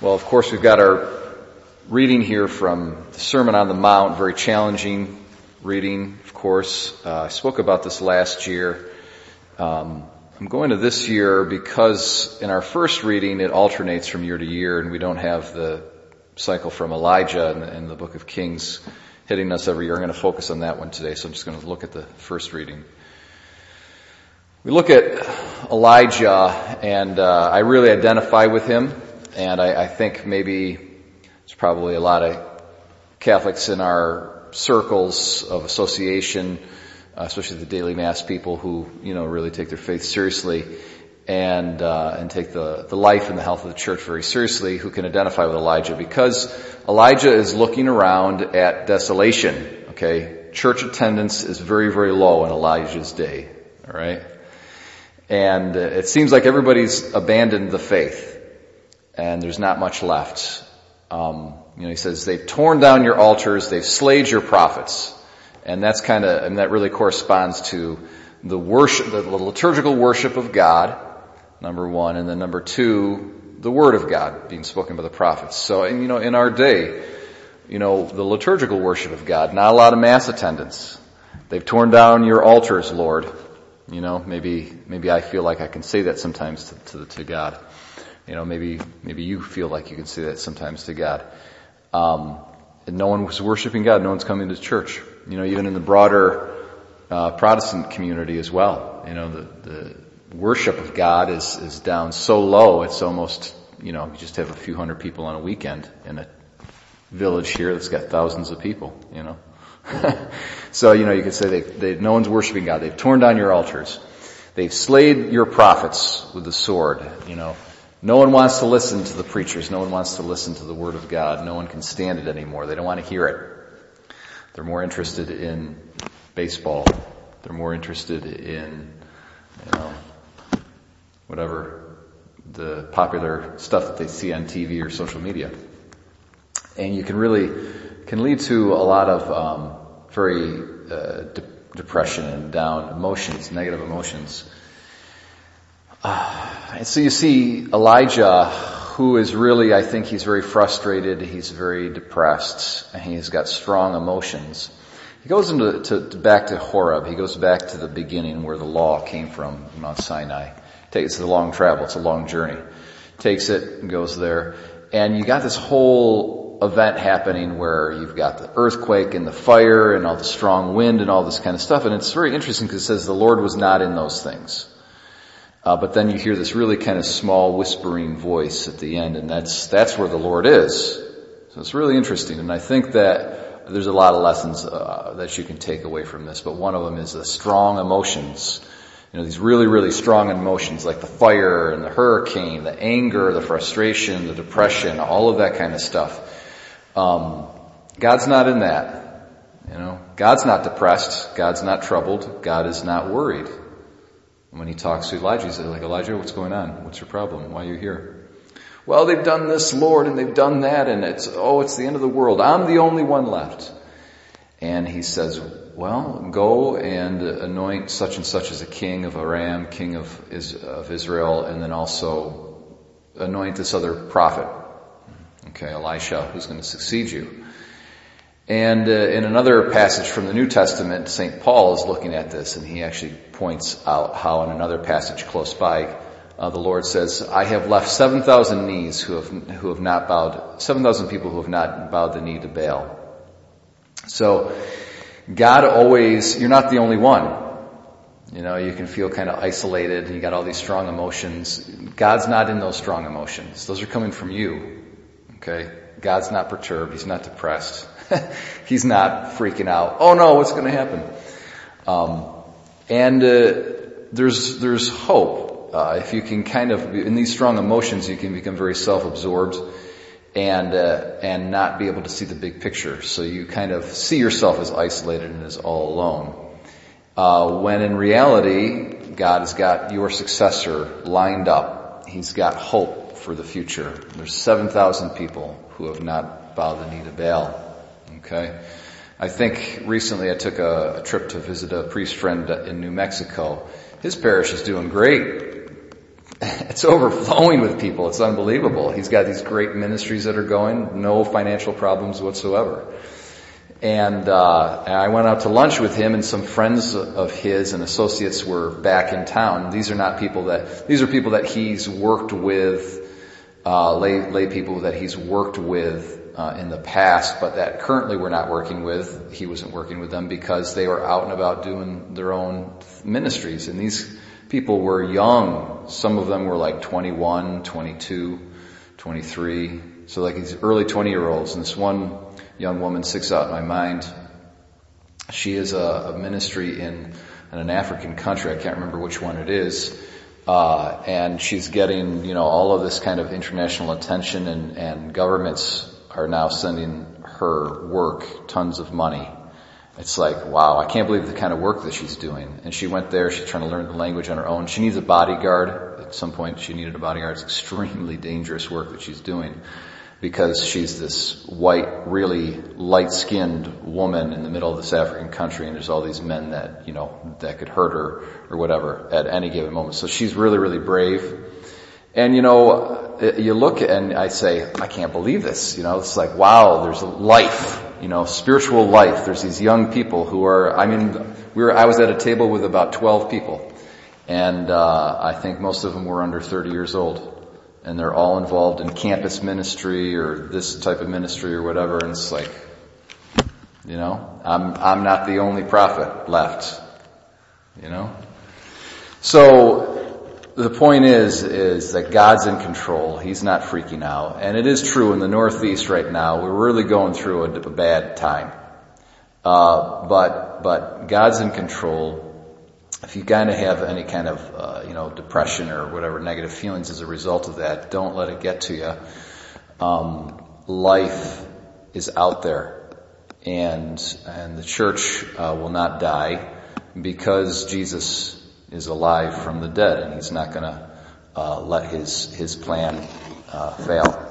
Well, of course, we've got our reading here from the Sermon on the Mount, very challenging reading, of course. Uh, I spoke about this last year. Um, I'm going to this year because in our first reading it alternates from year to year and we don't have the cycle from Elijah in the, the book of Kings hitting us every year. I'm going to focus on that one today, so I'm just going to look at the first reading. We look at Elijah and uh, I really identify with him. And I, I think maybe there's probably a lot of Catholics in our circles of association, uh, especially the daily mass people who, you know, really take their faith seriously and uh, and take the, the life and the health of the church very seriously who can identify with Elijah because Elijah is looking around at desolation. Okay, church attendance is very very low in Elijah's day. All right, and it seems like everybody's abandoned the faith and there's not much left. Um, you know, he says they've torn down your altars, they've slayed your prophets, and that's kind of, and that really corresponds to the worship, the liturgical worship of God, number one, and then number two, the Word of God being spoken by the prophets. So, and you know, in our day, you know, the liturgical worship of God, not a lot of mass attendance. They've torn down your altars, Lord. You know, maybe, maybe I feel like I can say that sometimes to, to, to God. You know, maybe, maybe you feel like you can say that sometimes to God. Um, and no one was worshiping God. No one's coming to church. You know, even in the broader uh, Protestant community as well. You know, the, the worship of God is is down so low. It's almost you know you just have a few hundred people on a weekend in a village here that's got thousands of people. You know, so you know you could say they, they no one's worshiping God. They've torn down your altars. They've slayed your prophets with the sword. You know, no one wants to listen to the preachers. No one wants to listen to the Word of God. No one can stand it anymore. They don't want to hear it. They're more interested in baseball. They're more interested in, you know, whatever the popular stuff that they see on TV or social media. And you can really, can lead to a lot of um, very uh, de- depression and down emotions, negative emotions. And so you see Elijah, who is really, I think he's very frustrated, he's very depressed, and he's got strong emotions. He goes into to, to back to Horeb. He goes back to the beginning where the law came from, Mount Sinai. Takes a long travel. It's a long journey. Takes it and goes there, and you got this whole event happening where you've got the earthquake and the fire and all the strong wind and all this kind of stuff. And it's very interesting because it says the Lord was not in those things. Uh, but then you hear this really kind of small whispering voice at the end, and that's that's where the Lord is. So it's really interesting, and I think that there's a lot of lessons uh, that you can take away from this. But one of them is the strong emotions. You know, these really, really strong emotions like the fire and the hurricane, the anger, the frustration, the depression, all of that kind of stuff. Um, God's not in that. You know, God's not depressed. God's not troubled. God is not worried. When he talks to Elijah, he says, like, Elijah, what's going on? What's your problem? Why are you here? Well, they've done this, Lord, and they've done that, and it's, oh, it's the end of the world. I'm the only one left. And he says, well, go and anoint such and such as a king of Aram, king of, of Israel, and then also anoint this other prophet. Okay, Elisha, who's going to succeed you. And uh, in another passage from the New Testament, St. Paul is looking at this and he actually points out how in another passage close by, uh, the Lord says, I have left 7,000 knees who have, who have not bowed, 7,000 people who have not bowed the knee to Baal. So, God always, you're not the only one. You know, you can feel kind of isolated and you got all these strong emotions. God's not in those strong emotions. Those are coming from you. Okay? God's not perturbed. He's not depressed. He's not freaking out. Oh no, what's going to happen? Um, and uh, there's there's hope uh, if you can kind of in these strong emotions you can become very self-absorbed and uh, and not be able to see the big picture. So you kind of see yourself as isolated and as all alone. Uh, when in reality, God has got your successor lined up. He's got hope for the future. There's 7,000 people who have not bowed the knee to Baal. Okay? I think recently I took a, a, trip to visit a priest friend in New Mexico. His parish is doing great. it's overflowing with people. It's unbelievable. He's got these great ministries that are going, no financial problems whatsoever. And, uh, I went out to lunch with him and some friends of his and associates were back in town. These are not people that, these are people that he's worked with, uh, lay, lay people that he's worked with, uh, in the past, but that currently we're not working with. He wasn't working with them because they were out and about doing their own ministries. And these people were young. Some of them were like 21, 22, 23. So like these early 20 year olds. And this one young woman sticks out in my mind. She is a, a ministry in, in, an African country. I can't remember which one it is. Uh, and she's getting, you know, all of this kind of international attention and, and governments are now sending her work tons of money it's like, wow, I can't believe the kind of work that she's doing. And she went there, she's trying to learn the language on her own. She needs a bodyguard. At some point she needed a bodyguard. It's extremely dangerous work that she's doing because she's this white, really light-skinned woman in the middle of this African country and there's all these men that, you know, that could hurt her or whatever at any given moment. So she's really, really brave. And you know, you look and I say, I can't believe this. You know, it's like, wow, there's life you know, spiritual life. There's these young people who are, I mean, we were, I was at a table with about 12 people and, uh, I think most of them were under 30 years old and they're all involved in campus ministry or this type of ministry or whatever and it's like, you know, I'm, I'm not the only prophet left, you know? So, the point is, is that God's in control. He's not freaking out. And it is true in the Northeast right now, we're really going through a, a bad time. Uh, but, but God's in control. If you kind of have any kind of, uh, you know, depression or whatever negative feelings as a result of that, don't let it get to you. Um, life is out there and, and the church, uh, will not die because Jesus is alive from the dead and he's not going to uh, let his his plan uh, fail.